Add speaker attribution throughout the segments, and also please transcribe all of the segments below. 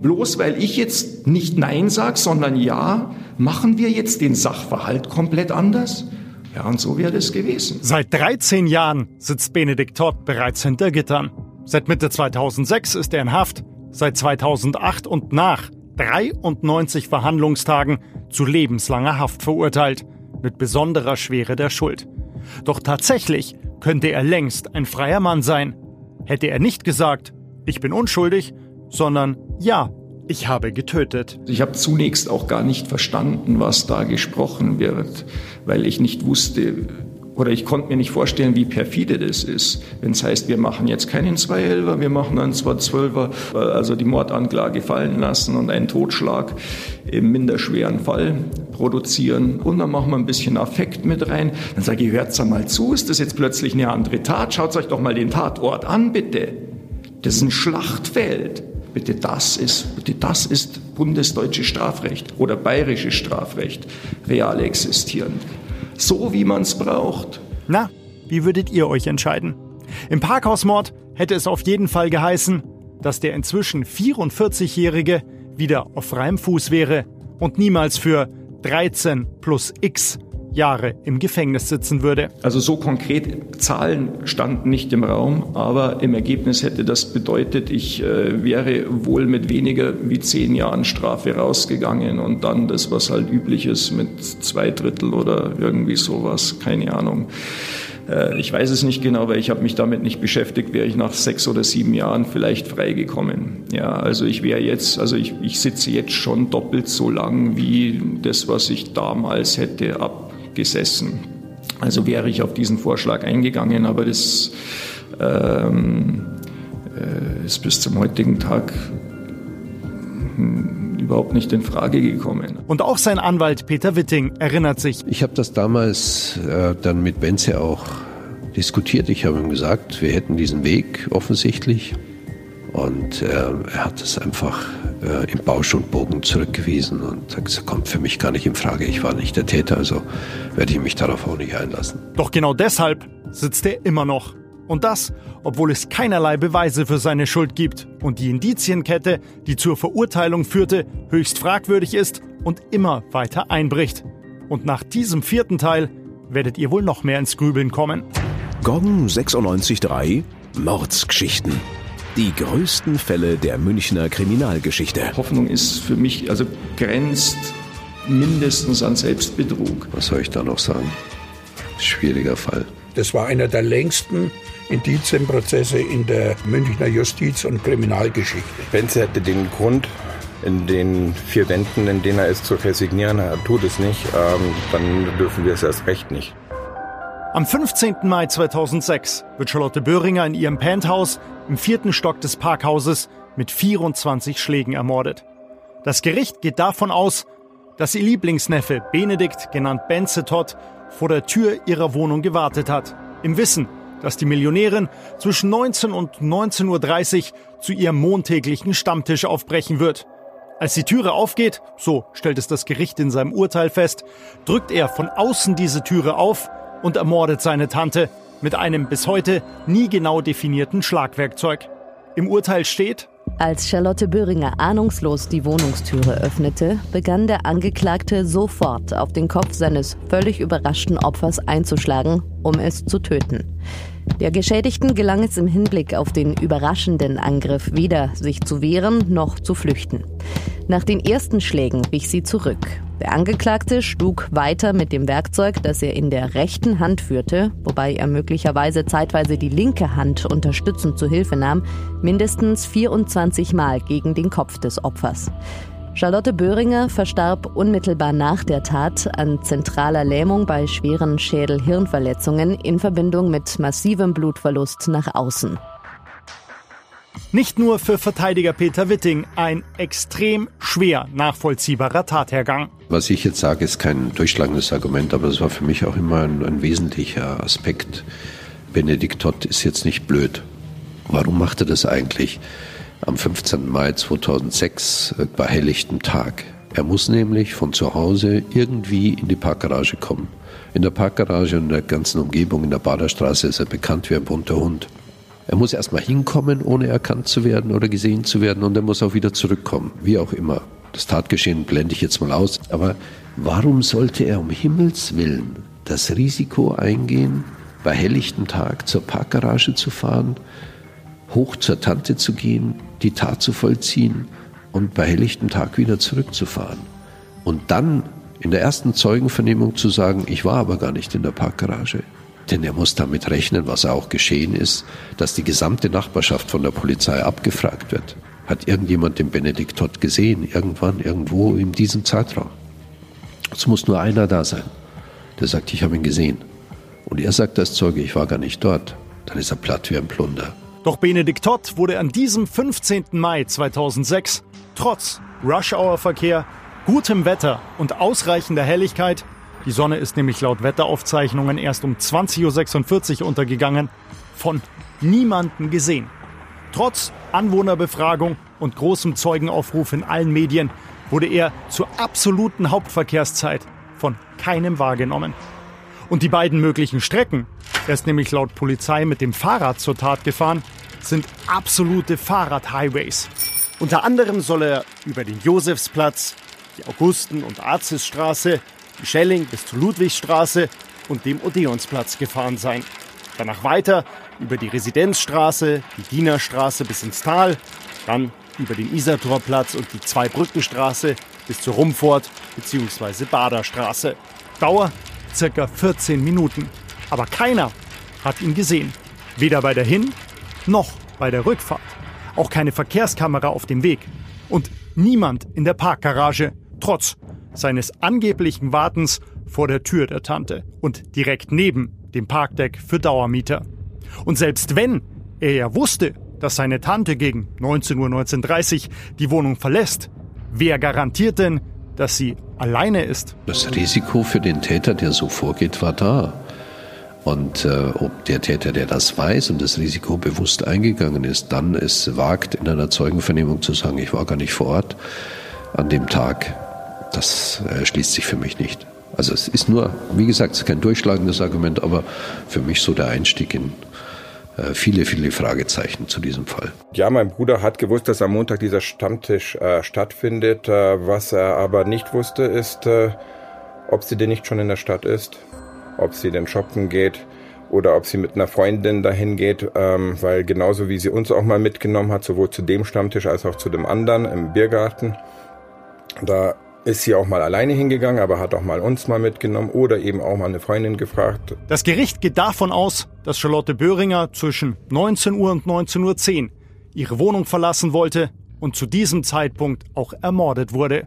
Speaker 1: Bloß weil ich jetzt nicht Nein sage, sondern Ja, machen wir jetzt den Sachverhalt komplett anders? Ja, und so wäre es gewesen.
Speaker 2: Seit 13 Jahren sitzt Benedikt Todd bereits hinter Gittern. Seit Mitte 2006 ist er in Haft. Seit 2008 und nach 93 Verhandlungstagen zu lebenslanger Haft verurteilt. Mit besonderer Schwere der Schuld. Doch tatsächlich könnte er längst ein freier Mann sein. Hätte er nicht gesagt, ich bin unschuldig, sondern ja, ich habe getötet.
Speaker 1: Ich habe zunächst auch gar nicht verstanden, was da gesprochen wird, weil ich nicht wusste oder ich konnte mir nicht vorstellen, wie perfide das ist. Wenn es heißt, wir machen jetzt keinen Zweihälfer, wir machen einen Zwei-Zwölfer, also die Mordanklage fallen lassen und einen Totschlag im minderschweren Fall produzieren. Und dann machen wir ein bisschen Affekt mit rein. Dann sage ich, hört's mal zu, ist das jetzt plötzlich eine andere Tat? Schaut euch doch mal den Tatort an, bitte. Das ist ein Schlachtfeld. Bitte das ist, bitte das ist bundesdeutsches Strafrecht oder bayerisches Strafrecht real existierend. So wie man es braucht.
Speaker 2: Na, wie würdet ihr euch entscheiden? Im Parkhausmord hätte es auf jeden Fall geheißen, dass der inzwischen 44-Jährige wieder auf freiem Fuß wäre und niemals für 13 plus X Jahre im Gefängnis sitzen würde.
Speaker 1: Also so konkret Zahlen standen nicht im Raum, aber im Ergebnis hätte das bedeutet, ich äh, wäre wohl mit weniger wie zehn Jahren Strafe rausgegangen und dann das, was halt üblich ist mit zwei Drittel oder irgendwie sowas, keine Ahnung. Äh, ich weiß es nicht genau, weil ich habe mich damit nicht beschäftigt, wäre ich nach sechs oder sieben Jahren vielleicht freigekommen. Ja, also ich wäre jetzt, also ich, ich sitze jetzt schon doppelt so lang wie das, was ich damals hätte ab gesessen. Also wäre ich auf diesen Vorschlag eingegangen, aber das ähm, äh, ist bis zum heutigen Tag hm, überhaupt nicht in Frage gekommen.
Speaker 2: Und auch sein Anwalt Peter Witting erinnert sich.
Speaker 3: Ich habe das damals äh, dann mit Benze auch diskutiert. Ich habe ihm gesagt, wir hätten diesen Weg offensichtlich. Und äh, er hat es einfach äh, im Bausch und Bogen zurückgewiesen und gesagt, kommt für mich gar nicht in Frage. Ich war nicht der Täter, also werde ich mich darauf auch nicht einlassen.
Speaker 2: Doch genau deshalb sitzt er immer noch. Und das, obwohl es keinerlei Beweise für seine Schuld gibt und die Indizienkette, die zur Verurteilung führte, höchst fragwürdig ist und immer weiter einbricht. Und nach diesem vierten Teil werdet ihr wohl noch mehr ins Grübeln kommen.
Speaker 4: Gong 96.3 Mordsgeschichten. Die größten Fälle der Münchner Kriminalgeschichte.
Speaker 1: Hoffnung ist für mich, also grenzt mindestens an Selbstbetrug.
Speaker 3: Was soll ich da noch sagen? Schwieriger Fall.
Speaker 5: Das war einer der längsten Indizienprozesse in der Münchner Justiz- und Kriminalgeschichte.
Speaker 6: Benze hätte den Grund, in den vier Wänden, in denen er ist, zu resignieren, er tut es nicht, ähm, dann dürfen wir es erst recht nicht.
Speaker 2: Am 15. Mai 2006 wird Charlotte Böhringer in ihrem Penthouse im vierten Stock des Parkhauses mit 24 Schlägen ermordet. Das Gericht geht davon aus, dass ihr Lieblingsneffe Benedikt, genannt Benze Todd, vor der Tür ihrer Wohnung gewartet hat, im Wissen, dass die Millionärin zwischen 19 und 19.30 Uhr zu ihrem montäglichen Stammtisch aufbrechen wird. Als die Türe aufgeht, so stellt es das Gericht in seinem Urteil fest, drückt er von außen diese Türe auf und ermordet seine Tante mit einem bis heute nie genau definierten Schlagwerkzeug. Im Urteil steht,
Speaker 7: als Charlotte Böhringer ahnungslos die Wohnungstüre öffnete, begann der Angeklagte sofort auf den Kopf seines völlig überraschten Opfers einzuschlagen, um es zu töten. Der Geschädigten gelang es im Hinblick auf den überraschenden Angriff weder sich zu wehren noch zu flüchten. Nach den ersten Schlägen wich sie zurück. Der Angeklagte schlug weiter mit dem Werkzeug, das er in der rechten Hand führte, wobei er möglicherweise zeitweise die linke Hand unterstützend zu Hilfe nahm, mindestens 24 Mal gegen den Kopf des Opfers. Charlotte Böhringer verstarb unmittelbar nach der Tat an zentraler Lähmung bei schweren Schädel-Hirnverletzungen in Verbindung mit massivem Blutverlust nach außen.
Speaker 2: Nicht nur für Verteidiger Peter Witting ein extrem schwer nachvollziehbarer Tathergang.
Speaker 3: Was ich jetzt sage, ist kein durchschlagendes Argument, aber es war für mich auch immer ein, ein wesentlicher Aspekt. Benedikt Todd ist jetzt nicht blöd. Warum macht er das eigentlich? am 15. Mai 2006 äh, bei helllichtem Tag. Er muss nämlich von zu Hause irgendwie in die Parkgarage kommen. In der Parkgarage und in der ganzen Umgebung in der Baderstraße ist er bekannt wie ein bunter Hund. Er muss erstmal hinkommen, ohne erkannt zu werden oder gesehen zu werden, und er muss auch wieder zurückkommen, wie auch immer. Das Tatgeschehen blende ich jetzt mal aus. Aber warum sollte er um Himmels willen das Risiko eingehen, bei helllichtem Tag zur Parkgarage zu fahren, hoch zur Tante zu gehen, die Tat zu vollziehen und bei helllichtem Tag wieder zurückzufahren? Und dann in der ersten Zeugenvernehmung zu sagen, ich war aber gar nicht in der Parkgarage. Denn er muss damit rechnen, was auch geschehen ist, dass die gesamte Nachbarschaft von der Polizei abgefragt wird. Hat irgendjemand den Benedikt Todd gesehen, irgendwann, irgendwo in diesem Zeitraum? Es muss nur einer da sein, der sagt, ich habe ihn gesehen. Und er sagt als Zeuge, ich war gar nicht dort. Dann ist er platt wie ein Plunder.
Speaker 2: Doch Benedikt Todd wurde an diesem 15. Mai 2006 trotz Rush-Hour-Verkehr, gutem Wetter und ausreichender Helligkeit die Sonne ist nämlich laut Wetteraufzeichnungen erst um 20.46 Uhr untergegangen, von niemandem gesehen. Trotz Anwohnerbefragung und großem Zeugenaufruf in allen Medien wurde er zur absoluten Hauptverkehrszeit von keinem wahrgenommen. Und die beiden möglichen Strecken, er ist nämlich laut Polizei mit dem Fahrrad zur Tat gefahren, sind absolute Fahrradhighways. Unter anderem soll er über den Josefsplatz, die Augusten- und Arzisstraße, die Schelling bis zur Ludwigstraße und dem Odeonsplatz gefahren sein. Danach weiter über die Residenzstraße, die Dienerstraße bis ins Tal, dann über den Isartorplatz und die Zweibrückenstraße bis zur Rumfort bzw. Baderstraße. Dauer circa 14 Minuten. Aber keiner hat ihn gesehen. Weder bei der Hin- noch bei der Rückfahrt. Auch keine Verkehrskamera auf dem Weg. Und niemand in der Parkgarage, trotz seines angeblichen Wartens vor der Tür der Tante und direkt neben dem Parkdeck für Dauermieter. Und selbst wenn er ja wusste, dass seine Tante gegen 19 Uhr 1930 die Wohnung verlässt, wer garantiert denn, dass sie alleine ist?
Speaker 3: Das Risiko für den Täter, der so vorgeht, war da. Und äh, ob der Täter, der das weiß und das Risiko bewusst eingegangen ist, dann es wagt, in einer Zeugenvernehmung zu sagen, ich war gar nicht vor Ort an dem Tag, das äh, schließt sich für mich nicht. Also es ist nur, wie gesagt, es ist kein durchschlagendes Argument, aber für mich so der Einstieg in äh, viele, viele Fragezeichen zu diesem Fall.
Speaker 6: Ja, mein Bruder hat gewusst, dass am Montag dieser Stammtisch äh, stattfindet. Äh, was er aber nicht wusste, ist, äh, ob sie denn nicht schon in der Stadt ist, ob sie denn shoppen geht oder ob sie mit einer Freundin dahin geht, ähm, weil genauso wie sie uns auch mal mitgenommen hat, sowohl zu dem Stammtisch als auch zu dem anderen im Biergarten, da ist sie auch mal alleine hingegangen, aber hat auch mal uns mal mitgenommen oder eben auch mal eine Freundin gefragt.
Speaker 2: Das Gericht geht davon aus, dass Charlotte Böhringer zwischen 19 Uhr und 19.10 Uhr ihre Wohnung verlassen wollte und zu diesem Zeitpunkt auch ermordet wurde.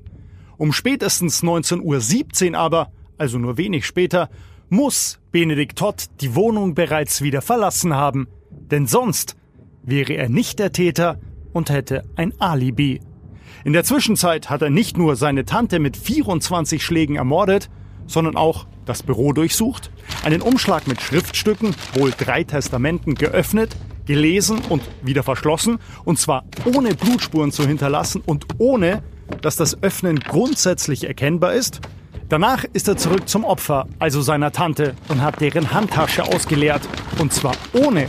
Speaker 2: Um spätestens 19.17 Uhr aber, also nur wenig später, muss Benedikt Todd die Wohnung bereits wieder verlassen haben, denn sonst wäre er nicht der Täter und hätte ein Alibi. In der Zwischenzeit hat er nicht nur seine Tante mit 24 Schlägen ermordet, sondern auch das Büro durchsucht, einen Umschlag mit Schriftstücken, wohl drei Testamenten, geöffnet, gelesen und wieder verschlossen, und zwar ohne Blutspuren zu hinterlassen und ohne, dass das Öffnen grundsätzlich erkennbar ist. Danach ist er zurück zum Opfer, also seiner Tante, und hat deren Handtasche ausgeleert, und zwar ohne,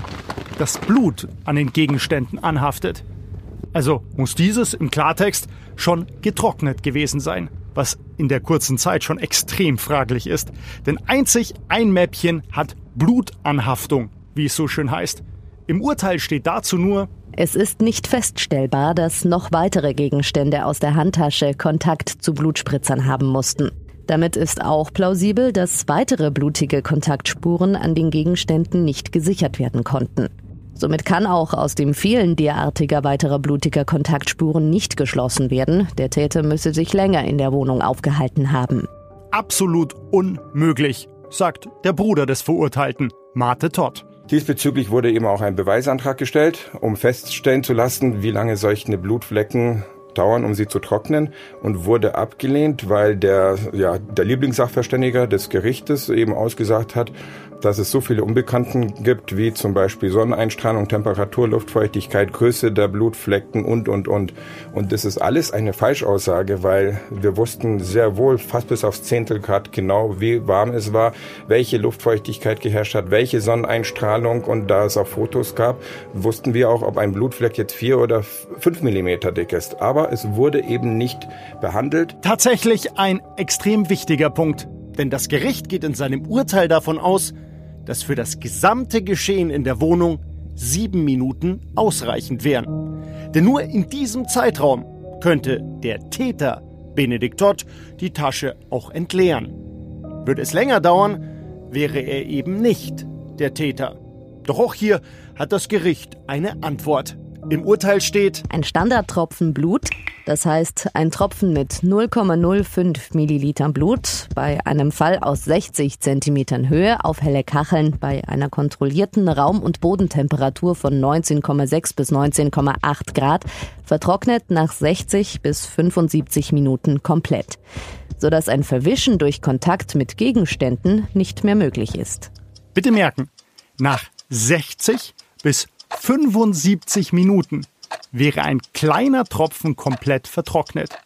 Speaker 2: dass Blut an den Gegenständen anhaftet. Also muss dieses im Klartext schon getrocknet gewesen sein, was in der kurzen Zeit schon extrem fraglich ist. Denn einzig ein Mäppchen hat Blutanhaftung, wie es so schön heißt. Im Urteil steht dazu nur,
Speaker 7: es ist nicht feststellbar, dass noch weitere Gegenstände aus der Handtasche Kontakt zu Blutspritzern haben mussten. Damit ist auch plausibel, dass weitere blutige Kontaktspuren an den Gegenständen nicht gesichert werden konnten. Somit kann auch aus dem Fehlen derartiger weiterer blutiger Kontaktspuren nicht geschlossen werden, der Täter müsse sich länger in der Wohnung aufgehalten haben.
Speaker 2: Absolut unmöglich, sagt der Bruder des Verurteilten, Mate Todd.
Speaker 6: Diesbezüglich wurde eben auch ein Beweisantrag gestellt, um feststellen zu lassen, wie lange solche Blutflecken dauern, um sie zu trocknen und wurde abgelehnt, weil der, ja, der Lieblingssachverständiger des Gerichtes eben ausgesagt hat, dass es so viele Unbekannten gibt, wie zum Beispiel Sonneneinstrahlung, Temperatur, Luftfeuchtigkeit, Größe der Blutflecken und, und, und. Und das ist alles eine Falschaussage, weil wir wussten sehr wohl, fast bis aufs Zehntelgrad genau, wie warm es war, welche Luftfeuchtigkeit geherrscht hat, welche Sonneneinstrahlung und da es auch Fotos gab, wussten wir auch, ob ein Blutfleck jetzt vier oder fünf Millimeter dick ist. Aber es wurde eben nicht behandelt.
Speaker 2: Tatsächlich ein extrem wichtiger Punkt. Denn das Gericht geht in seinem Urteil davon aus, dass für das gesamte Geschehen in der Wohnung sieben Minuten ausreichend wären. Denn nur in diesem Zeitraum könnte der Täter, Benedikt Todd, die Tasche auch entleeren. Würde es länger dauern, wäre er eben nicht der Täter. Doch auch hier hat das Gericht eine Antwort. Im Urteil steht
Speaker 7: ein Standardtropfen Blut, das heißt ein Tropfen mit 0,05 Millilitern Blut bei einem Fall aus 60 Zentimetern Höhe auf helle Kacheln bei einer kontrollierten Raum- und Bodentemperatur von 19,6 bis 19,8 Grad vertrocknet nach 60 bis 75 Minuten komplett, sodass ein Verwischen durch Kontakt mit Gegenständen nicht mehr möglich ist.
Speaker 2: Bitte merken, nach 60 bis 75 Minuten wäre ein kleiner Tropfen komplett vertrocknet.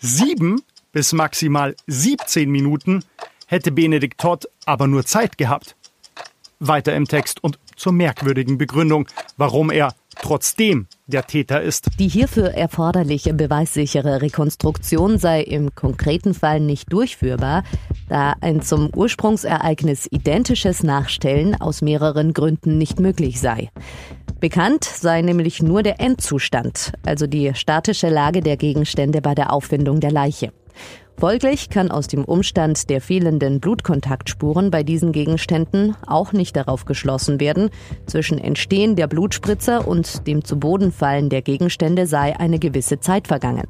Speaker 2: Sieben bis maximal 17 Minuten hätte Benedikt Todd aber nur Zeit gehabt. Weiter im Text und zur merkwürdigen Begründung, warum er trotzdem der Täter ist.
Speaker 7: Die hierfür erforderliche beweissichere Rekonstruktion sei im konkreten Fall nicht durchführbar, da ein zum Ursprungsereignis identisches Nachstellen aus mehreren Gründen nicht möglich sei. Bekannt sei nämlich nur der Endzustand, also die statische Lage der Gegenstände bei der Auffindung der Leiche. Folglich kann aus dem Umstand der fehlenden Blutkontaktspuren bei diesen Gegenständen auch nicht darauf geschlossen werden, zwischen Entstehen der Blutspritzer und dem zu Boden fallen der Gegenstände sei eine gewisse Zeit vergangen,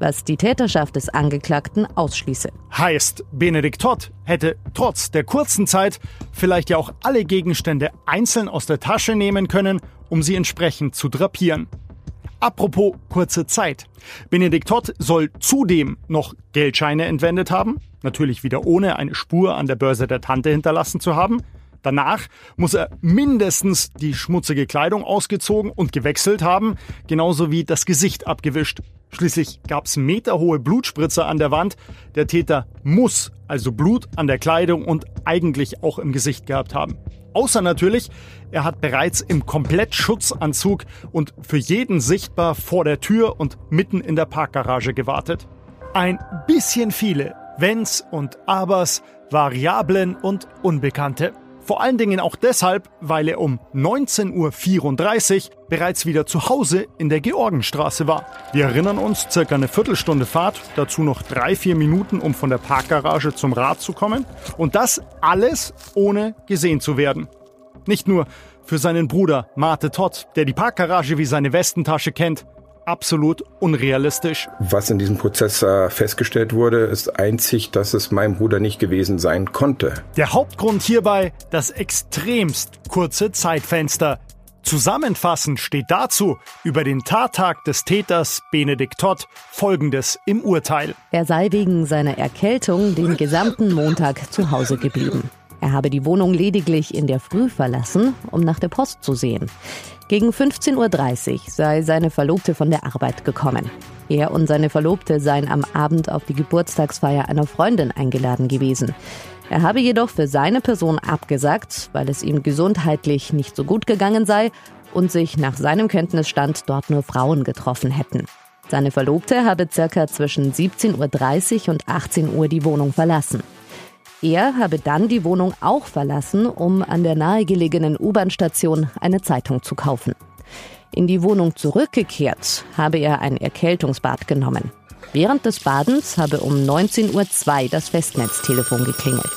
Speaker 7: was die Täterschaft des Angeklagten ausschließe.
Speaker 2: Heißt, Benedikt Todd hätte trotz der kurzen Zeit vielleicht ja auch alle Gegenstände einzeln aus der Tasche nehmen können, um sie entsprechend zu drapieren. Apropos kurze Zeit. Benedikt Todd soll zudem noch Geldscheine entwendet haben, natürlich wieder ohne eine Spur an der Börse der Tante hinterlassen zu haben. Danach muss er mindestens die schmutzige Kleidung ausgezogen und gewechselt haben, genauso wie das Gesicht abgewischt. Schließlich gab es meterhohe Blutspritzer an der Wand. Der Täter muss also Blut an der Kleidung und eigentlich auch im Gesicht gehabt haben. Außer natürlich, er hat bereits im Komplettschutzanzug und für jeden sichtbar vor der Tür und mitten in der Parkgarage gewartet. Ein bisschen viele Wenns und Abers, Variablen und Unbekannte. Vor allen Dingen auch deshalb, weil er um 19.34 Uhr bereits wieder zu Hause in der Georgenstraße war. Wir erinnern uns, circa eine Viertelstunde Fahrt, dazu noch drei, vier Minuten, um von der Parkgarage zum Rad zu kommen. Und das alles ohne gesehen zu werden. Nicht nur für seinen Bruder Mate Todd, der die Parkgarage wie seine Westentasche kennt, absolut unrealistisch.
Speaker 6: Was in diesem Prozess äh, festgestellt wurde, ist einzig, dass es mein Bruder nicht gewesen sein konnte.
Speaker 2: Der Hauptgrund hierbei das extremst kurze Zeitfenster. Zusammenfassend steht dazu über den Tattag des Täters Benedikt Todd Folgendes im Urteil.
Speaker 7: Er sei wegen seiner Erkältung den gesamten Montag zu Hause geblieben. Er habe die Wohnung lediglich in der Früh verlassen, um nach der Post zu sehen. Gegen 15.30 Uhr sei seine Verlobte von der Arbeit gekommen. Er und seine Verlobte seien am Abend auf die Geburtstagsfeier einer Freundin eingeladen gewesen. Er habe jedoch für seine Person abgesagt, weil es ihm gesundheitlich nicht so gut gegangen sei und sich nach seinem Kenntnisstand dort nur Frauen getroffen hätten. Seine Verlobte habe circa zwischen 17.30 Uhr und 18 Uhr die Wohnung verlassen. Er habe dann die Wohnung auch verlassen, um an der nahegelegenen U-Bahn-Station eine Zeitung zu kaufen. In die Wohnung zurückgekehrt habe er ein Erkältungsbad genommen. Während des Badens habe um 19.02 Uhr das Festnetztelefon geklingelt.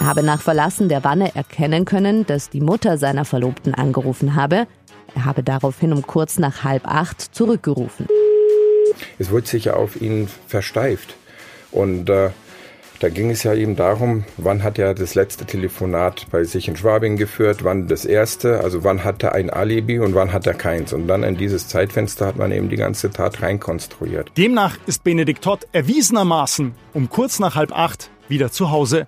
Speaker 7: Er habe nach Verlassen der Wanne erkennen können, dass die Mutter seiner Verlobten angerufen habe. Er habe daraufhin um kurz nach halb acht zurückgerufen.
Speaker 6: Es wurde sicher auf ihn versteift. Und äh, Da ging es ja eben darum, wann hat er das letzte Telefonat bei sich in Schwabing geführt, wann das erste, also wann hat er ein Alibi und wann hat er keins. Und dann in dieses Zeitfenster hat man eben die ganze Tat reinkonstruiert.
Speaker 2: Demnach ist Benedikt Todd erwiesenermaßen um kurz nach halb acht wieder zu Hause,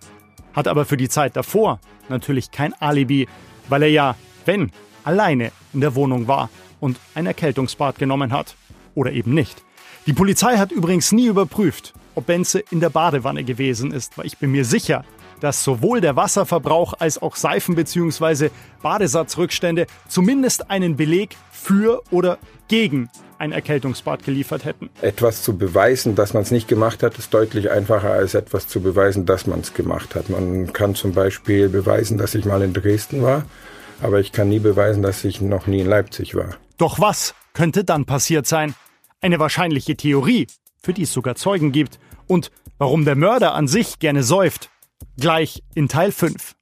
Speaker 2: hat aber für die Zeit davor natürlich kein Alibi, weil er ja, wenn, alleine in der Wohnung war und ein Erkältungsbad genommen hat. Oder eben nicht. Die Polizei hat übrigens nie überprüft, ob Benze in der Badewanne gewesen ist, weil ich bin mir sicher, dass sowohl der Wasserverbrauch als auch Seifen- bzw. Badesatzrückstände zumindest einen Beleg für oder gegen ein Erkältungsbad geliefert hätten.
Speaker 6: Etwas zu beweisen, dass man es nicht gemacht hat, ist deutlich einfacher als etwas zu beweisen, dass man es gemacht hat. Man kann zum Beispiel beweisen, dass ich mal in Dresden war, aber ich kann nie beweisen, dass ich noch nie in Leipzig war.
Speaker 2: Doch was könnte dann passiert sein? Eine wahrscheinliche Theorie, für die es sogar Zeugen gibt, und warum der Mörder an sich gerne säuft. Gleich in Teil 5.